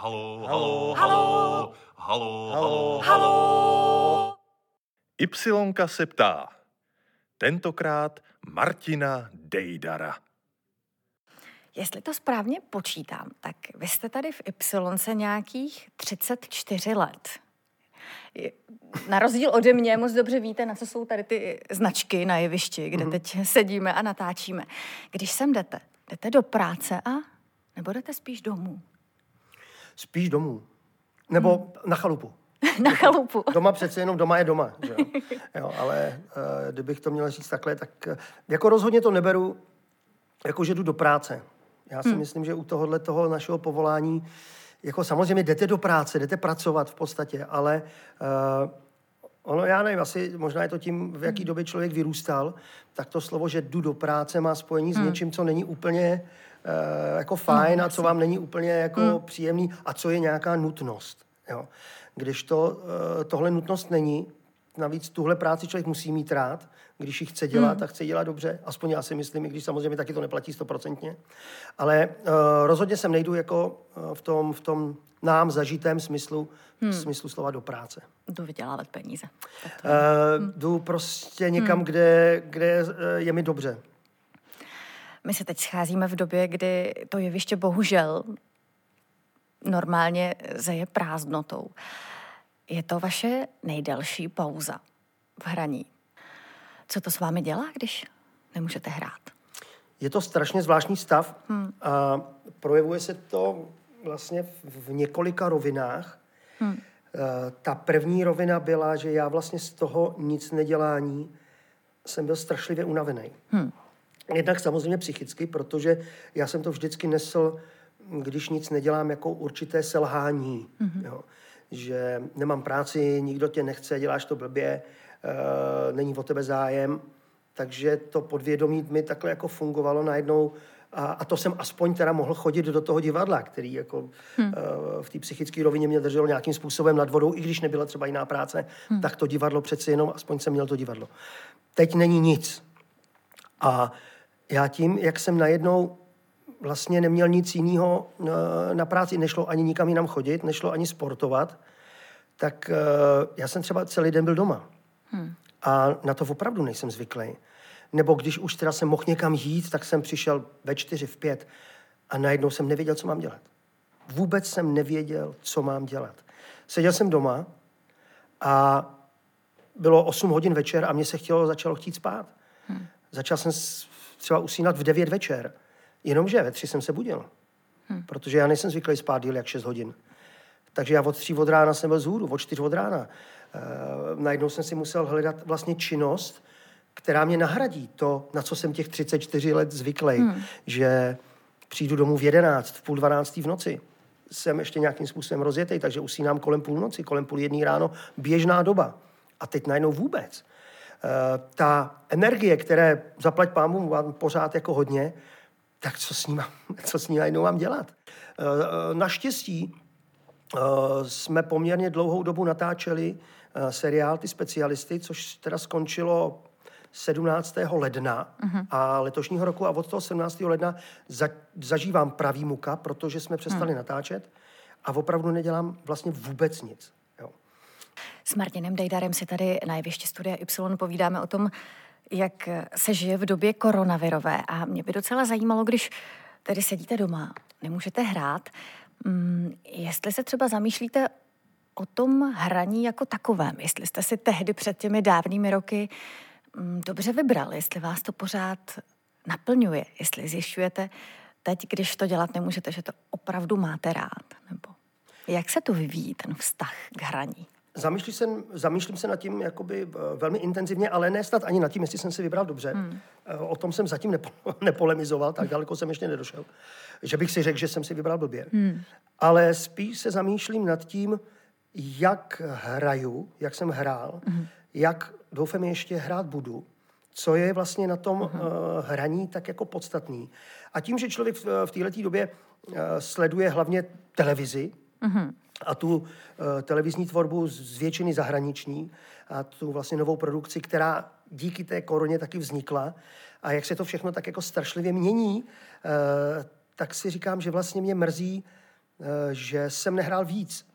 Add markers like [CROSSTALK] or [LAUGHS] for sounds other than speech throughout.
Halo, Halo. halo, halo, halo, Halo. halo. Ypsilonka se ptá. Tentokrát Martina Dejdara. Jestli to správně počítám, tak vy jste tady v Ypsilonce nějakých 34 let. Na rozdíl ode mě moc dobře víte, na co jsou tady ty značky na jevišti, kde teď sedíme a natáčíme. Když sem jdete, jdete do práce a nebo jdete spíš domů? Spíš domů. Nebo hmm. na chalupu. [LAUGHS] Na chalupu. Doma přece jenom doma je doma. Že jo? [LAUGHS] Jo, ale uh, kdybych to měl říct takhle, tak uh, jako rozhodně to neberu, jako že jdu do práce. Já si hmm. myslím, že u tohohle toho našeho povolání, jako samozřejmě jdete do práce, jdete pracovat v podstatě, ale uh, ono, já nevím, asi možná je to tím, v jaký době člověk vyrůstal, tak to slovo, že jdu do práce, má spojení s něčím, co není úplně jako fajn a co vám není úplně jako příjemný a co je nějaká nutnost. Jo. Když to, uh, tohle nutnost není, navíc tuhle práci člověk musí mít rád, když ji chce dělat, hmm. tak chce dělat dobře. Aspoň já si myslím, i když samozřejmě taky to neplatí stoprocentně. Ale uh, rozhodně sem nejdu jako uh, v, tom, v tom nám zažitém smyslu, hmm. smyslu slova do práce. Jdu vydělávat peníze. Uh, jdu prostě někam, kde, kde uh, je mi dobře. My se teď scházíme v době, kdy to jeviště bohužel normálně zeje prázdnotou. Je to vaše nejdelší pauza v hraní. Co to s vámi dělá, když nemůžete hrát? Je to strašně zvláštní stav hmm. a projevuje se to vlastně v, několika rovinách. Hmm. Uh, ta první rovina byla, že já vlastně z toho nic nedělání jsem byl strašlivě unavený. Hmm. Jednak samozřejmě psychicky, protože já jsem to vždycky nesl, když nic nedělám, jako určité selhání. Mm-hmm. Jo. Že nemám práci, nikdo tě nechce, děláš to blbě, uh, není o tebe zájem. Takže to podvědomí mi takhle jako fungovalo najednou. A, a to jsem aspoň teda mohl chodit do toho divadla, který jako hmm. uh, v té psychické rovině mě drželo nějakým způsobem nad vodou, i když nebyla třeba jiná práce, hmm. tak to divadlo přeci jenom, aspoň jsem měl to divadlo. Teď není nic. A já tím, jak jsem najednou vlastně neměl nic jiného na, na práci, nešlo ani nikam jinam chodit, nešlo ani sportovat, tak uh, já jsem třeba celý den byl doma. Hmm. A na to opravdu nejsem zvyklý. Nebo když už teda jsem mohl někam jít, tak jsem přišel ve čtyři, v pět a najednou jsem nevěděl, co mám dělat. Vůbec jsem nevěděl, co mám dělat. Seděl jsem doma a bylo 8 hodin večer a mě se chtělo, začalo chtít spát. Hmm. Začal jsem třeba usínat v 9 večer. Jenomže ve tři jsem se budil. Hmm. Protože já nejsem zvyklý spát díl jak 6 hodin. Takže já od tří od rána jsem byl zhůru, od čtyř od rána. E, najednou jsem si musel hledat vlastně činnost, která mě nahradí to, na co jsem těch 34 let zvyklý. Hmm. Že přijdu domů v 11, v půl 12 v noci. Jsem ještě nějakým způsobem rozjetý, takže usínám kolem půlnoci, kolem půl jedné ráno, běžná doba. A teď najednou vůbec. E, ta energie, které zaplať pámu mám pořád jako hodně, tak co s ní, mám, co s ní najednou mám dělat? E, naštěstí e, jsme poměrně dlouhou dobu natáčeli seriál Ty specialisty, což teda skončilo 17. ledna uh-huh. a letošního roku a od toho 17. ledna za, zažívám pravý muka, protože jsme přestali uh-huh. natáčet a opravdu nedělám vlastně vůbec nic. S Martinem Dejdarem si tady na jevišti Studia Y povídáme o tom, jak se žije v době koronavirové. A mě by docela zajímalo, když tady sedíte doma, nemůžete hrát, mm, jestli se třeba zamýšlíte o tom hraní jako takovém, jestli jste si tehdy před těmi dávnými roky mm, dobře vybral, jestli vás to pořád naplňuje, jestli zjišťujete teď, když to dělat nemůžete, že to opravdu máte rád, nebo jak se to vyvíjí, ten vztah k hraní? Zamýšlím se, zamýšlím se nad tím jakoby eh, velmi intenzivně, ale ne snad ani nad tím, jestli jsem si vybral dobře. Hmm. O tom jsem zatím nepo, [LAUGHS] nepolemizoval, tak daleko jsem ještě nedošel. Že bych si řekl, že jsem si vybral blbě. Hmm. Ale spíš se zamýšlím nad tím, jak hraju, jak jsem hrál, hmm. jak doufám ještě hrát budu, co je vlastně na tom uh, hraní tak jako podstatný. A tím, že člověk v, v této době uh, sleduje hlavně televizi, uh-huh. a tu uh, televizní tvorbu z většiny zahraniční a tu vlastně novou produkci, která díky té koroně taky vznikla a jak se to všechno tak jako strašlivě mění, uh, tak si říkám, že vlastně mě mrzí, že jsem nehrál víc,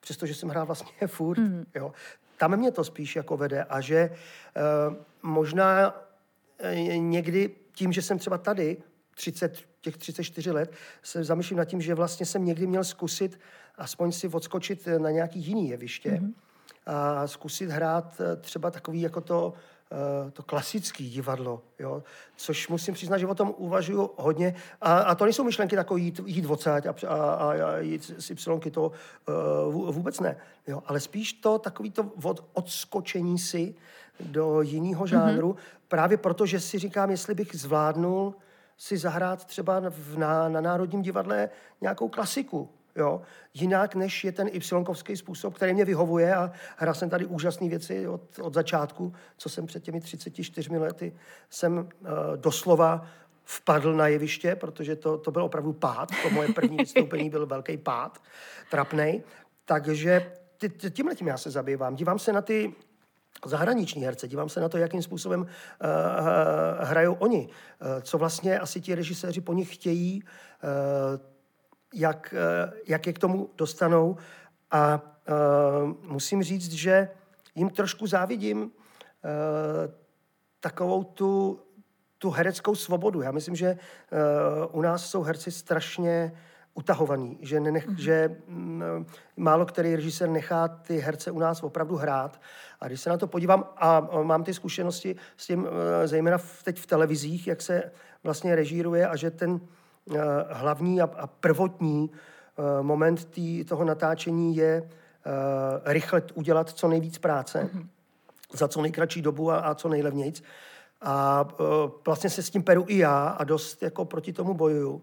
přestože jsem hrál vlastně [LAUGHS] furt. Mm. Jo. Tam mě to spíš jako vede a že uh, možná uh, někdy tím, že jsem třeba tady, 30, těch 34 let, se zamýšlím nad tím, že vlastně jsem někdy měl zkusit aspoň si odskočit na nějaký jiný jeviště mm-hmm. a zkusit hrát třeba takový jako to Eh, to klasické divadlo, jo? což musím přiznat, že o tom uvažuju hodně. A, a to nejsou myšlenky takové jít, jít odsaď a, a, a, jít s Y, to uh, vůbec ne. Jo? Ale spíš to takový to od, odskočení si do jiného žánru, mm-hmm. právě proto, že si říkám, jestli bych zvládnul si zahrát třeba v, na, na Národním divadle nějakou klasiku, Jo? Jinak, než je ten y způsob, který mě vyhovuje a hrál jsem tady úžasné věci od, od začátku, co jsem před těmi 34 lety, jsem uh, doslova vpadl na jeviště, protože to, to byl opravdu pád. To moje první [LAUGHS] vystoupení byl velký pád, trapnej. Takže tímhle tím já se zabývám. Dívám se na ty zahraniční herce, dívám se na to, jakým způsobem uh, hrajou oni, uh, co vlastně asi ti režiséři po nich chtějí, uh, jak, eh, jak je k tomu dostanou. A uh, musím říct, že jim trošku závidím uh, takovou tu, tu hereckou svobodu. Já myslím, že uh, u nás jsou herci strašně utahovaný, že, nenech, mm-hmm. že m, málo který režisér nechá ty herce u nás opravdu hrát. A když se na to podívám, a mám ty zkušenosti s tím, zejména v, teď v televizích, jak se vlastně režíruje a že ten Eh, hlavní a, a prvotní eh, moment tý, toho natáčení je rychle udělat co nejvíc práce mm-hmm. za co nejkratší dobu a, a co nejlevnějc. A vlastně se s tím peru i já a dost jako proti tomu bojuju,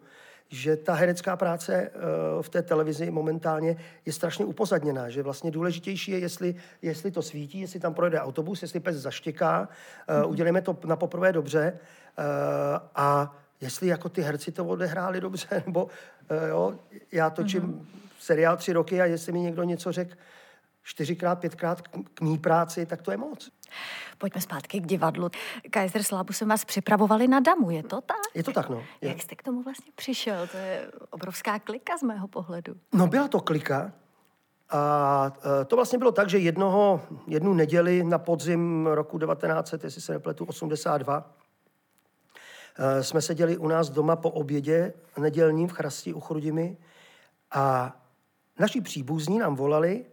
že ta herecká práce uh, v té televizi momentálně je strašně upozadněná, že vlastně důležitější je, jestli, jestli to svítí, jestli tam projede autobus, jestli pes zaštěká, mm-hmm. udělejme to na poprvé dobře uh, a jestli jako ty herci to odehráli dobře, [LAUGHS] nebo jo, já točím mm-hmm. seriál tři roky a jestli mi někdo něco řekl čtyřikrát, pětkrát k, k mý práci, tak to je moc. Pojďme zpátky k divadlu. Kaiser Slábu jsem vás připravovali na damu, je to tak? Je to tak, no. Je. Jak jste k tomu vlastně přišel? To je obrovská klika z mého pohledu. No byla to klika, a e, to vlastně bylo tak, že jednoho, jednu neděli na podzim roku 1900, jestli se nepletu, 82, Eh, jsme seděli u nás doma po obědě nedělním v Chrasti u Chrudimi a naši příbuzní nám volali,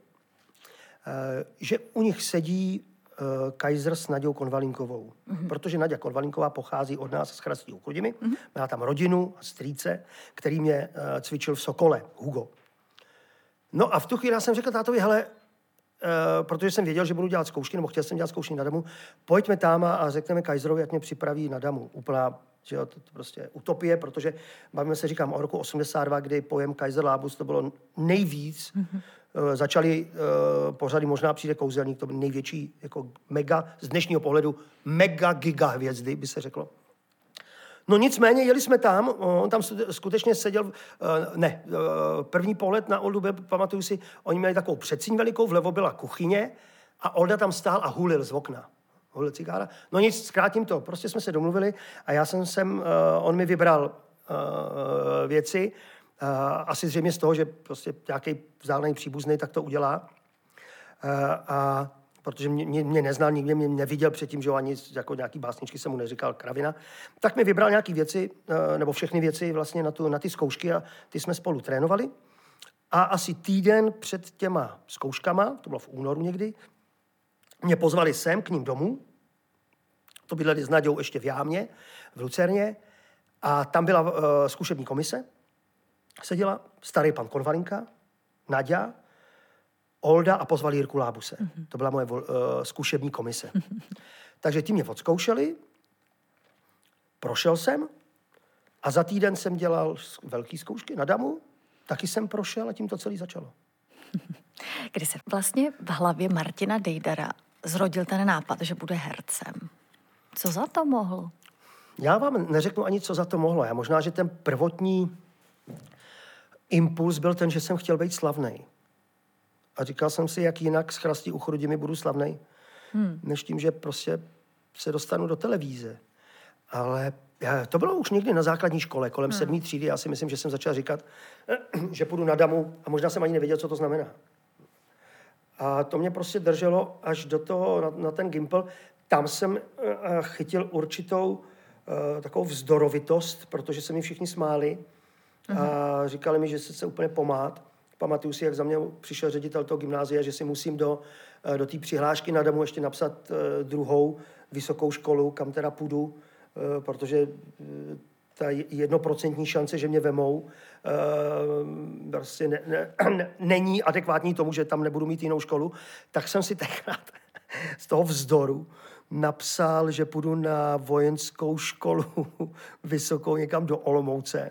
že u nich sedí eh, Kaiser s Nadějou Konvalinkovou. Mm-hmm. Protože Naděja Konvalinková pochází od nás z Chrastí u. Mm-hmm. Má tam rodinu a strýce, který mě cvičil v Sokole, Hugo. No a v tu chvíli já jsem řekl tátovi, hele, Uh, protože jsem věděl, že budu dělat zkoušky, nebo chtěl jsem dělat zkoušky na damu, pojďme tam a řekneme Kaiserovi, jak mě připraví na damu. Úplná že jo, to, to prostě utopie, protože bavíme se, říkám, o roku 82, kdy pojem Kaiser Labus to bylo nejvíc. Mm-hmm. Uh, začali uh, pořady, možná přijde kouzelník, to byl největší, jako mega, z dnešního pohledu, mega giga hvězdy, by se řeklo. No nicméně, jeli jsme tam, on tam skutečně seděl, uh, ne, první pohled na Oldu, pamatuju si, oni měli takovou předsíň velikou, vlevo byla kuchyně a Olda tam stál a hulil z okna holil cigára. No nic, zkrátím to. Prostě jsme se domluvili a já jsem sem, on mi vybral věci, asi zřejmě z toho, že prostě nějaký vzdálený příbuzný tak to udělá. Uh, a protože mě, mě, neznal, nikdy mě neviděl předtím, že ani jako nějaký básničky jsem mu neříkal kravina, tak mi vybral nějaké věci, nebo všechny věci vlastně na, tu, na ty zkoušky a ty jsme spolu trénovali. A asi týden před těma zkouškama, to bylo v únoru někdy, mě pozvali sem k ním domů, to bydleli s Nadějou ještě v Jámě, v Lucerně, a tam byla uh, zkušební komise, seděla starý pan Konvalinka, Nadia, Olda a pozvali Jirku Lábuse. Mm-hmm. To byla moje uh, zkušební komise. Mm-hmm. [LAUGHS] Takže ti mě odzkoušeli, prošel jsem a za týden jsem dělal velký zkoušky na damu, taky jsem prošel a tím to celé začalo. [LAUGHS] Kdy se vlastně v hlavě Martina Dejdara zrodil ten nápad, že bude hercem. Co za to mohl? Já vám neřeknu ani, co za to mohlo. Já možná, že ten prvotní impuls byl ten, že jsem chtěl být slavný. A říkal jsem si, jak jinak z chrastí u chrudimi budu slavný, hmm. než tím, že prostě se dostanu do televíze. Ale já, to bylo už někdy na základní škole, kolem hmm. sedmý třídy. Já si myslím, že jsem začal říkat, [CLEARS THROAT] že půjdu na damu a možná jsem ani nevěděl, co to znamená. A to mě prostě drželo až do toho, na, na ten gimpl. Tam jsem uh, chytil určitou uh, takovou vzdorovitost, protože se mi všichni smáli uh-huh. a říkali mi, že se chce úplně pomát. Pamatuju si, jak za mě přišel ředitel toho gymnázia, že si musím do, uh, do té přihlášky na damu ještě napsat uh, druhou vysokou školu, kam teda půjdu, uh, protože ta jednoprocentní šance, že mě vemou, prostě ne, ne, [CLEARS THROAT] ne, není adekvátní tomu, že tam nebudu mít jinou školu, tak jsem si [LAUGHS] tenkrát z toho vzdoru napsal, že půjdu na vojenskou školu [LAUGHS] vysokou někam do Olomouce.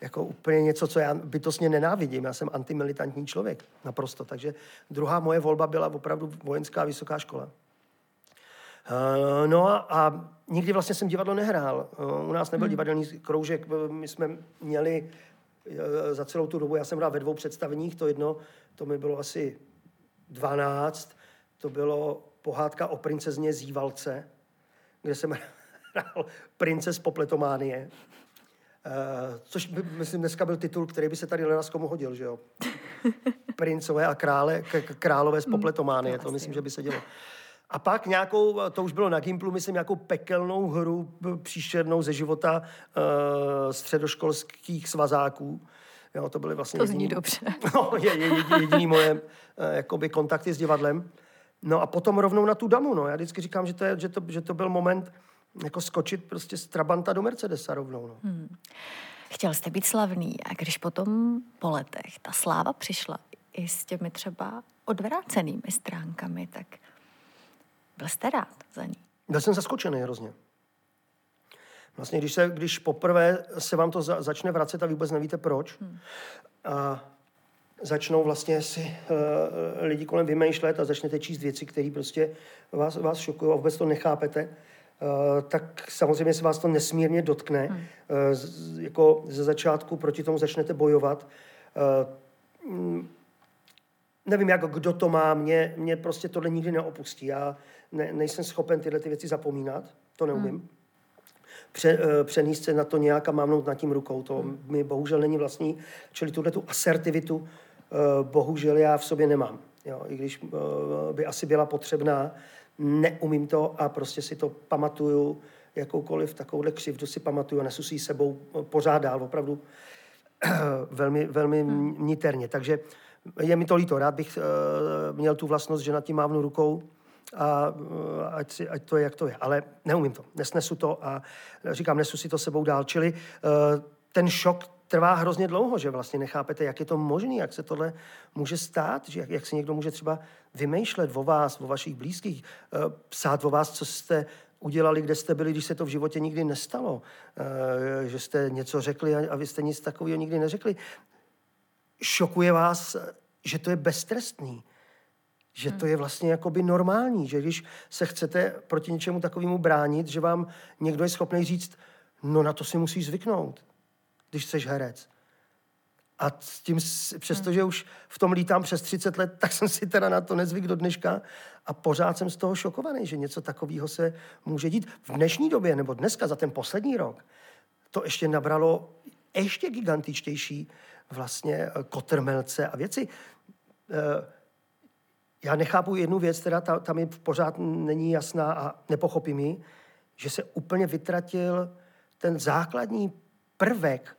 Jako úplně něco, co já bytostně nenávidím. Já jsem antimilitantní člověk, naprosto. Takže druhá moje volba byla opravdu vojenská vysoká škola. Uh, no a, a nikdy vlastně jsem divadlo nehrál. Uh, u nás nebyl hmm. divadelní kroužek. My jsme měli za celou tu dobu, já jsem hrál ve dvou představeních, to jedno, to mi bylo asi 12, to bylo pohádka o princezně Zívalce, kde jsem [LAUGHS] hrál princes Popletománie. Uh, což by, myslím, dneska byl titul, který by se tady komu hodil, že jo? [LAUGHS] Princové a krále, k- králové z hmm, Popletománie, to myslím, že by se dělo. A pak nějakou, to už bylo na Gimplu, myslím, nějakou pekelnou hru příšernou ze života uh, středoškolských svazáků. Jo, to byly vlastně... To jediný, zní dobře. [LAUGHS] No, je, je, jediný moje uh, jakoby kontakty s divadlem. No a potom rovnou na tu damu, no. Já vždycky říkám, že to, je, že to, že to byl moment jako skočit prostě z Trabanta do Mercedesa rovnou, no. Hmm. Chtěl jste být slavný a když potom po letech ta sláva přišla i s těmi třeba odvrácenými stránkami, tak byl jste rád za ní? Byl jsem zaskočený hrozně. Vlastně, když, se, když poprvé se vám to za, začne vracet a vůbec nevíte proč, hmm. a začnou vlastně si uh, lidi kolem vymýšlet a začnete číst věci, které prostě vás, vás šokují a vůbec to nechápete, tak samozřejmě se vás to nesmírně dotkne. Hmm. Z, jako ze začátku proti tomu začnete bojovat. Uh, nevím, jak kdo to má, mě, mě prostě tohle nikdy neopustí. Já ne, nejsem schopen tyhle ty věci zapomínat, to neumím. Hmm. Pře, přenést se na to nějak a mávnout nad tím rukou, to hmm. mi bohužel není vlastní, čili tuhle tu asertivitu bohužel já v sobě nemám. Jo, I když by asi byla potřebná, neumím to a prostě si to pamatuju, jakoukoliv takovouhle křivdu si pamatuju a nesu si sebou pořád dál, opravdu [CLEARS THROAT] velmi, velmi hmm. niterně. Takže je mi to líto, rád bych uh, měl tu vlastnost, že nad tím mávnu rukou, a ať, si, ať to je, jak to je. Ale neumím to, nesnesu to a říkám, nesu si to sebou dál. Čili uh, ten šok trvá hrozně dlouho, že vlastně nechápete, jak je to možné, jak se tohle může stát, že jak, jak si někdo může třeba vymýšlet o vás, o vašich blízkých, uh, psát o vás, co jste udělali, kde jste byli, když se to v životě nikdy nestalo, uh, že jste něco řekli a, a vy jste nic takového nikdy neřekli. Šokuje vás, že to je beztrestný? Že to je vlastně jakoby normální, že když se chcete proti něčemu takovému bránit, že vám někdo je schopný říct, no na to si musíš zvyknout, když jsi herec. A s tím, přestože už v tom lítám přes 30 let, tak jsem si teda na to nezvyk do dneška a pořád jsem z toho šokovaný, že něco takového se může dít. V dnešní době, nebo dneska, za ten poslední rok, to ještě nabralo ještě gigantičtější vlastně eh, kotrmelce a věci. Eh, já nechápu jednu věc, teda ta, ta mi pořád není jasná a nepochopím ji, že se úplně vytratil ten základní prvek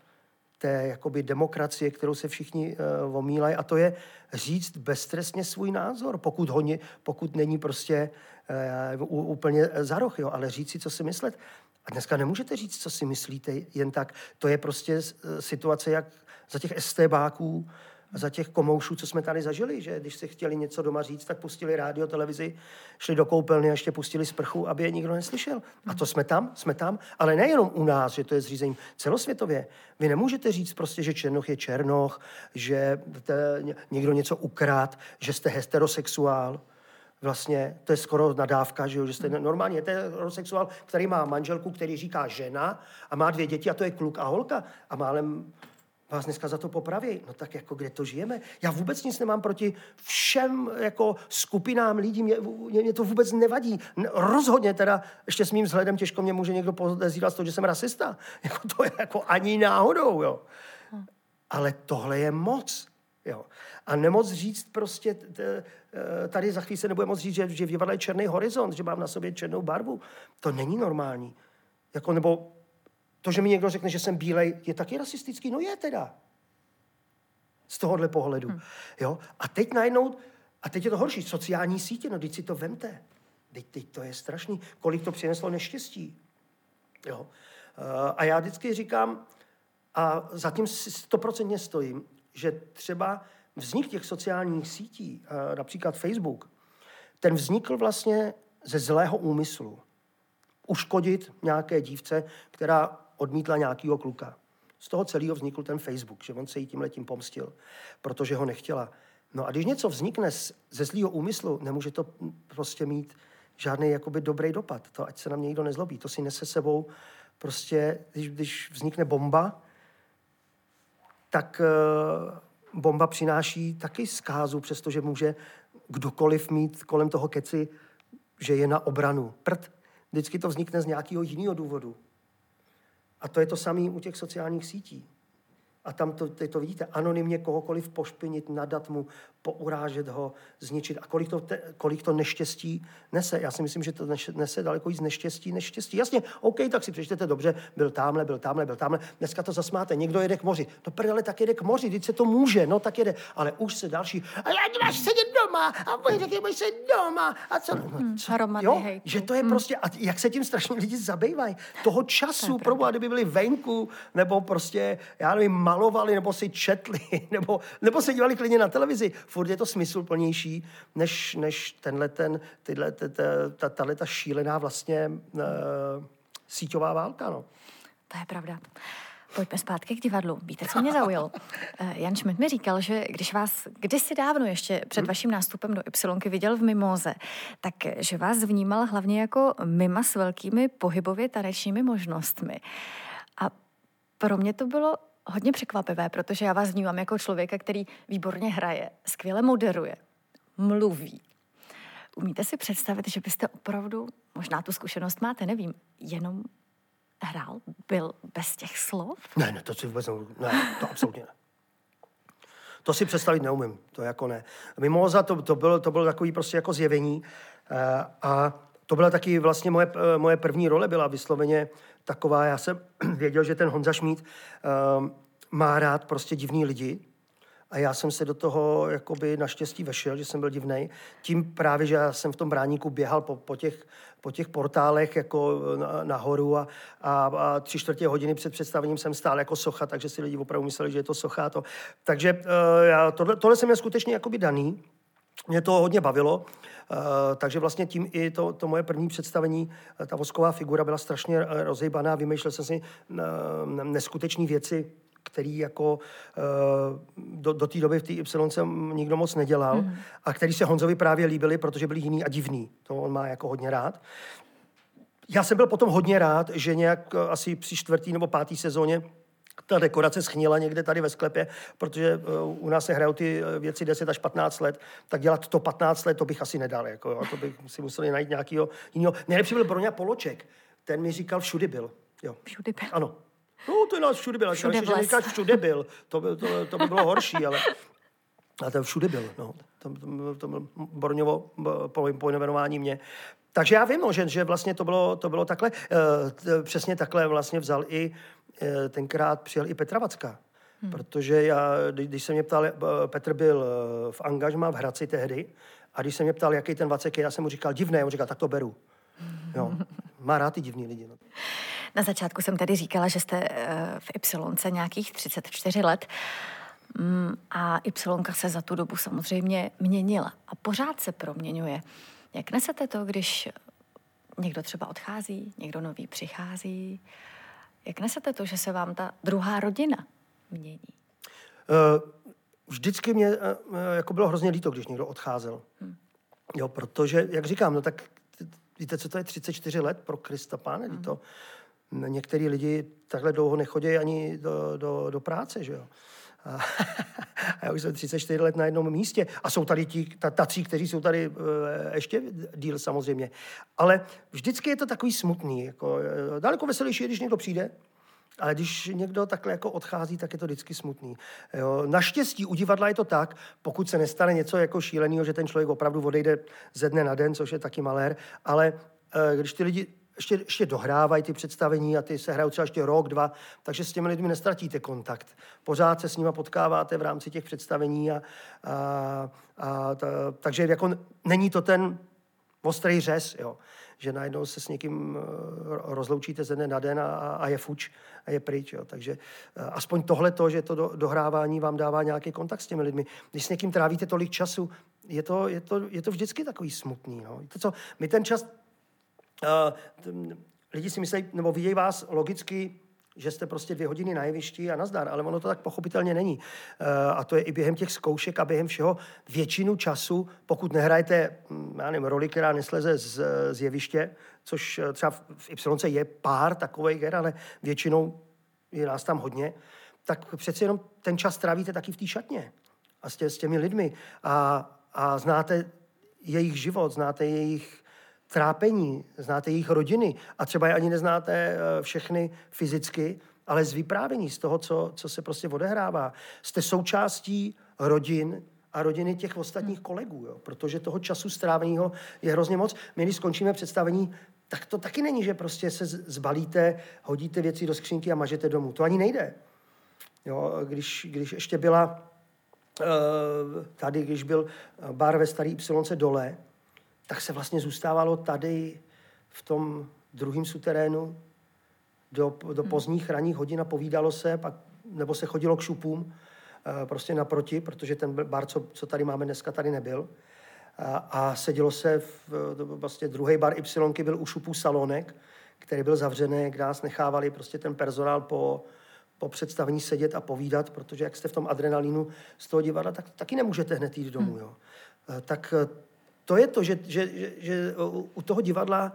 té jakoby demokracie, kterou se všichni uh, omílají, a to je říct beztrestně svůj názor, pokud, ho ne, pokud není prostě uh, úplně za roh, jo, ale říct si, co si myslet. A dneska nemůžete říct, co si myslíte jen tak. To je prostě situace, jak za těch estébáků za těch komoušů, co jsme tady zažili, že když si chtěli něco doma říct, tak pustili rádio, televizi, šli do koupelny a ještě pustili sprchu, aby je nikdo neslyšel. A to jsme tam, jsme tam, ale nejenom u nás, že to je zřízení celosvětově. Vy nemůžete říct prostě, že Černoch je Černoch, že někdo něco ukrát, že jste heterosexuál. Vlastně to je skoro nadávka, že, jo, že jste normálně heterosexuál, který má manželku, který říká žena a má dvě děti a to je kluk a holka. A málem vás dneska za to popraví. No tak jako kde to žijeme? Já vůbec nic nemám proti všem jako skupinám lidí, mě, mě, mě to vůbec nevadí. Rozhodně teda, ještě s mým vzhledem těžko mě může někdo podezírat z toho, že jsem rasista. [LAUGHS] Jako to je jako ani náhodou, jo. Ale tohle je moc. Jo. A nemoc říct prostě, eh, tady za chvíli se nebude moc říct, že, že v divadle je černý horizont, že mám na sobě černou barvu. To není normální. Jako, nebo to, že mi někdo řekne, že jsem bílej, je taky rasistický? No je teda. Z tohohle pohledu. Hmm. Jo? A teď najednou, a teď je to horší, sociální sítě, no teď si to vemte. Teď, teď to je strašný. Kolik to přineslo neštěstí. Jo? Eh, a já vždycky říkám, a zatím stoprocentně stojím, že třeba vznik těch sociálních sítí, eh, například Facebook, ten vznikl vlastně ze zlého úmyslu. Uškodit nějaké dívce, která odmítla nějakého kluka. Z toho celého vznikl ten Facebook, že on se jí tím letím pomstil, protože ho nechtěla. No a když něco vznikne ze zlého úmyslu, nemůže to prostě mít žádný jakoby dobrý dopad. To ať se na mě nikdo nezlobí. To si nese sebou prostě, když, když vznikne bomba, tak uh, bomba přináší taky zkázu, přestože může kdokoliv mít kolem toho keci, že je na obranu. Prd. Vždycky to vznikne z nějakého jiného důvodu. A to je to samé u těch sociálních sítí. A tam to, to vidíte, anonymně kohokoliv pošpinit, nadat mu, pourážet ho, zničit. A kolik to, te, kolik to neštěstí nese? Já si myslím, že to nese daleko víc neštěstí než štěstí. Jasně, OK, tak si přečtete dobře, byl tamhle, byl tamhle, byl tamhle. Dneska to zasmáte, někdo jede k moři. To prdele tak jede k moři, teď se to může, no tak jede. Ale už se další, a já máš sedět doma, a můj taky máš sedět doma. A co? No, hmm, co? jo, že to je hmm. prostě, a jak se tím strašně lidi zabývají. Toho času, pro kdyby byli venku, nebo prostě, já nevím, malovali, nebo si četli, [LAUGHS] nebo, nebo se dívali klidně na televizi. Furt je to smysluplnější, než, než tenhle ten, tyhle, ta, tahle ta šílená vlastně uh, síťová válka. No. To je pravda. Pojďme zpátky k divadlu. Víte, co mě zaujalo? [LAUGHS] Eh, Jan Schmidt mi říkal, že když vás kdysi dávno ještě před hmm. vaším nástupem do Y viděl v Mimoze, tak že vás vnímal hlavně jako mima s velkými pohybově tanečními možnostmi. A pro mě to bylo hodně překvapivé, protože já vás vnímám jako člověka, který výborně hraje, skvěle moderuje, mluví. Umíte si představit, že byste opravdu, možná tu zkušenost máte, nevím, jenom hrál, byl bez těch slov? Ne, ne, to si vůbec ne, to absolutně ne. To si představit neumím, to jako ne. Mimoza to, to, bylo, to bylo takový prostě jako zjevení uh, a to byla taky vlastně moje, uh, moje první role, byla vysloveně taková, já jsem [CLEARS THROAT] věděl, že ten Honza Šmíd uh, má rád prostě divní lidi, a já jsem se do toho jakoby naštěstí vešel, že jsem byl divnej. Tím právě, že já jsem v tom bráníku běhal po, po, těch, po těch portálech jako nahoru a, a, a tři čtvrtě hodiny před představením jsem stál jako socha, takže si lidi opravdu mysleli, že je to socha. To. Takže uh, já, tohle, tohle jsem měl skutečně jakoby daný. Mě to hodně bavilo, uh, takže vlastně tím i to, to moje první představení, ta vosková figura byla strašně rozejbaná, vymýšlel jsem si neskutečné věci, který jako do, do té doby v té Y jsem nikdo moc nedělal mm. a který se Honzovi právě líbili, protože byli jiný a divný. To on má jako hodně rád. Já jsem byl potom hodně rád, že nějak asi při čtvrtý nebo pátý sezóně ta dekorace schnila někde tady ve sklepě, protože uh, u nás se hrajou ty věci 10 až 15 let, tak dělat to 15 let, to bych asi nedal. Jako, jo. To bych si museli najít nějakého jiného. Nejlepší byl Broňa Poloček. Ten mi říkal, všudy byl. Jo. Všudy byl. Ano. No, to je nás všude byl. Všude, že říkáš všude byl. To by, to, to by bylo horší, ale... A to všude byl, no. To, to, to bylo Borňovo pojmenování mě. Takže já vím, no, že, že vlastně to bylo, to bylo takhle. E, přesně takhle vlastně vzal i, e, tenkrát přijel i Petra Vacka. Hmm. Protože já, když se mě ptal, Petr byl v angažmá v Hradci tehdy, a když se mě ptal, jaký ten Vacek je, já jsem mu říkal divné, on říkal, tak to beru. Jo. Má rád ty divný lidi. No. Na začátku jsem tady říkala, že jste eh, v Y nějakých 34 let mm, a Y se za tu dobu samozřejmě měnila a pořád se proměňuje. Jak nesete to, když někdo třeba odchází, někdo nový přichází? Jak nesete to, že se vám ta druhá rodina mění? Uh, vždycky mě uh, jako bylo hrozně líto, když někdo odcházel. Hmm. Jo, protože, jak říkám, no tak víte, co to je 34 let pro Krista Páne? Hmm. To, některý lidi takhle dlouho nechodí ani do, do, do práce, že jo. [LAUGHS] a já už jsem 34 let na jednom místě. A jsou tady ti tací, kteří jsou tady e, ještě díl samozřejmě. Ale vždycky je to takový smutný. Jako, e, daleko veselější, když někdo přijde, ale když někdo takhle jako odchází, tak je to vždycky smutný. Jo. Naštěstí u divadla je to tak, pokud se nestane něco jako šíleného, že ten člověk opravdu odejde ze dne na den, což je taky malér, ale e, když ty lidi ještě, ještě dohrávají ty představení a ty se hrajou třeba ještě rok, dva, takže s těmi lidmi nestratíte kontakt. Pořád se s nimi potkáváte v rámci těch představení a, a, a ta, takže jako není to ten ostrý řez, jo že najednou se s někým eh, rozloučíte ze dne na den a, a je fuč a je pryč. Jo. Takže eh, aspoň tohle to, že to do, dohrávání vám dává nějaký kontakt s těmi lidmi. Když s někým trávíte tolik času, je to, je to, je to vždycky takový smutný. No. Víte co, my ten čas lidi si myslí, nebo vidějí vás logicky, že jste prostě dvě hodiny na jevišti a nazdar, ale ono to tak pochopitelně není. Uh, a to je i během těch zkoušek a během všeho většinu času, pokud nehrajete, hm, já nevím, roli, která nesleze z, z jeviště, což eh, třeba v Y je pár takových her, ale většinou je nás tam hodně, tak přece jenom ten čas trávíte taky v té šatně a s, tě, s těmi lidmi a, a znáte jejich život, znáte jejich trápení, znáte jejich rodiny a třeba je ani neznáte eh, všechny fyzicky, ale z vyprávění, z toho, co, co se prostě odehrává. Jste součástí rodin a rodiny těch ostatních kolegů, jo? protože toho času stráveného je hrozně moc. My, když skončíme představení, tak to taky není, že prostě se zbalíte, hodíte věci do skřínky a mažete domů. To ani nejde. Jo? Když, když ještě byla eh, tady, když byl bar ve Starý Y dole, tak se vlastně zůstávalo tady v tom druhém suterénu do, do hmm. pozdních ranních hodin a povídalo se, pak, nebo se chodilo k šupům, eh, prostě naproti, protože ten bar, co, co tady máme dneska, tady nebyl. A, a sedělo se, v, vlastně druhý bar Y byl u šupů salonek, který byl zavřený, kde nás nechávali prostě ten personál po, po představení sedět a povídat, protože jak jste v tom adrenalínu z toho divadla, tak taky nemůžete hned jít domů. Hmm. Jo. Eh, tak eh, to je to, že, že, že, že u toho divadla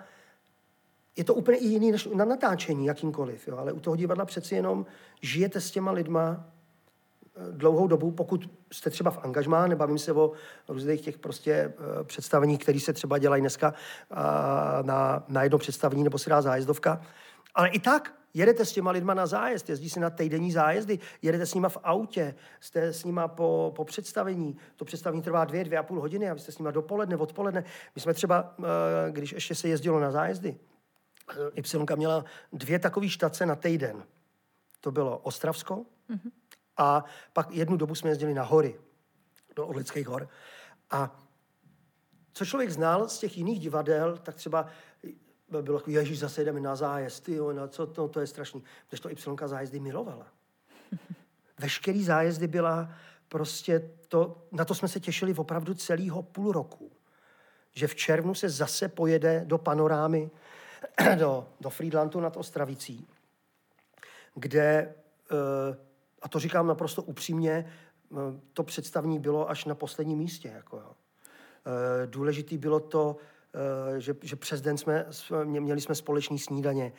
je to úplně jiný než na natáčení jakýmkoliv, jo? ale u toho divadla přeci jenom žijete s těma lidma eh, dlouhou dobu, pokud jste třeba v angažmá, nebavím se o různých těch prostě uh, představení, které se třeba dělají dneska na, na jedno představení nebo si dá zájezdovka, ale i tak jedete s těma lidma na zájezd, jezdí si na týdenní zájezdy, jedete s nima v autě, jste s nima po, po představení. To představení trvá dvě, dvě a půl hodiny a vy jste s nima dopoledne, odpoledne. My jsme třeba, eh, když ještě se jezdilo na zájezdy, eh, Y měla dvě takové štace na týden. To bylo Ostravsko mm-hmm. a pak jednu dobu jsme jezdili na hory, do Orlických hor. A co člověk znal z těch jiných divadel, tak třeba bylo jako, ježíš, zase jdeme na zájezd, jo, na co to, to je strašný. Když to Y zájezdy milovala. [LAUGHS] Veškerý zájezdy byla prostě, to, na to jsme se těšili opravdu celého půl roku. Že v červnu se zase pojede do panorámy, [CLEARS THROAT] do, do Friedlandu nad Ostravicí, kde, eh, a to říkám naprosto upřímně, eh, to představní bylo až na posledním místě. Jako jo. Eh, důležitý bylo to, že, že přes den jsme, měli jsme společný snídaně.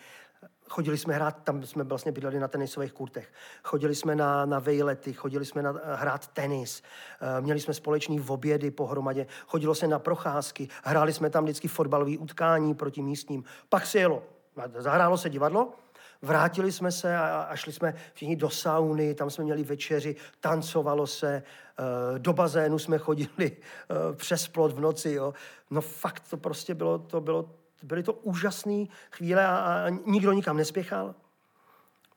Chodili jsme hrát, tam jsme vlastně bydleli na tenisových kurtech. Chodili jsme na, na vejlety, chodili jsme na, eh, hrát tenis, eh, měli jsme společný obědy pohromadě, chodilo se na procházky, hráli jsme tam vždycky fotbalové utkání proti místním. Pak se jelo, zahrálo se divadlo, Vrátili jsme se a, a šli jsme všichni do sauny, tam jsme měli večeři, tancovalo se, eh, do bazénu jsme chodili eh, přes plot v noci. Jo. No fakt to prostě bylo, to bylo, byly to úžasné chvíle a, a nikdo nikam nespěchal.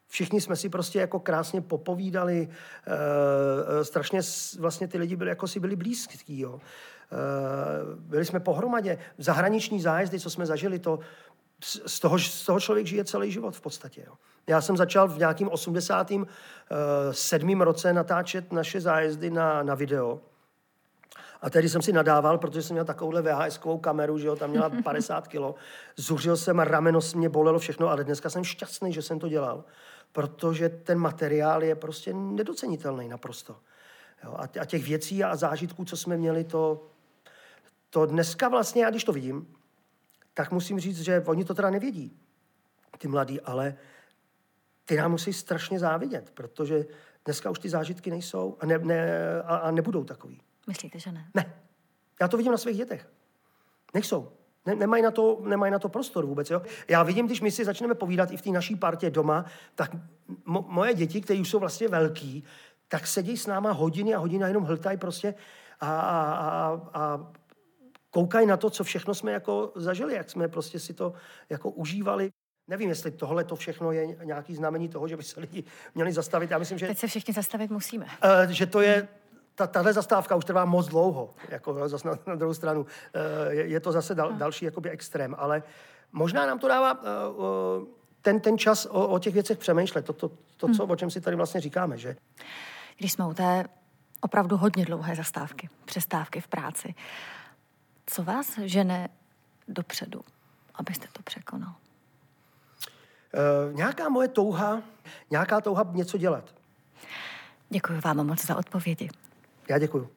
Všichni jsme si prostě jako krásně popovídali, e, strašně vlastně ty lidi byli, jako si byli blízký, jo. E, byli jsme pohromadě. Zahraniční zájezdy, co jsme zažili, to, z toho, z toho člověk žije celý život v podstatě. Jo. Já jsem začal v nějakým 87. Eh, roce natáčet naše zájezdy na, na video. A tehdy jsem si nadával, protože jsem měl takovouhle VHS-kovou kameru, že jo, tam měla [LAUGHS] 50 kilo. Zuřil jsem, rameno mě bolelo všechno, ale dneska jsem šťastný, že jsem to dělal, protože ten materiál je prostě nedocenitelný naprosto. Jo, a těch věcí a zážitků, co jsme měli, to, to dneska vlastně, já když to vidím, tak musím říct, že oni to teda nevědí. ty mladí, ale ty nám musí strašně závidět, protože dneska už ty zážitky nejsou a, ne, ne, a, a nebudou takový. Myslíte, že ne? Ne. Já to vidím na svých dětech. Nejsou. Ne, nemají, na to, nemají na to prostor vůbec. Jo? Já vidím, když my si začneme povídat i v té naší partě doma, tak mo, moje děti, které už jsou vlastně velký, tak sedí s náma hodiny a hodiny a jenom hltají prostě a, a, a, a koukají na to, co všechno jsme jako zažili, jak jsme prostě si to jako užívali. Nevím, jestli tohle to všechno je nějaký znamení toho, že by se lidi měli zastavit. Já myslím, že... Teď se všichni zastavit musíme. Uh, že to je ta, tahle zastávka už trvá moc dlouho, jako zase na, na druhou stranu. Eh, je, je to zase dal, další jakoby extrém, ale možná nám to dává uh, ten, ten čas o, o těch věcech přemýšlet, to, to, to co, hmm. o čem si tady vlastně říkáme, že? Když jsme u té opravdu hodně dlouhé zastávky, přestávky v práci, co vás žene dopředu, abyste to překonal? Uh, nějaká moje touha, nějaká touha něco dělat. Děkuji vám moc za odpovědi. Já děkuji.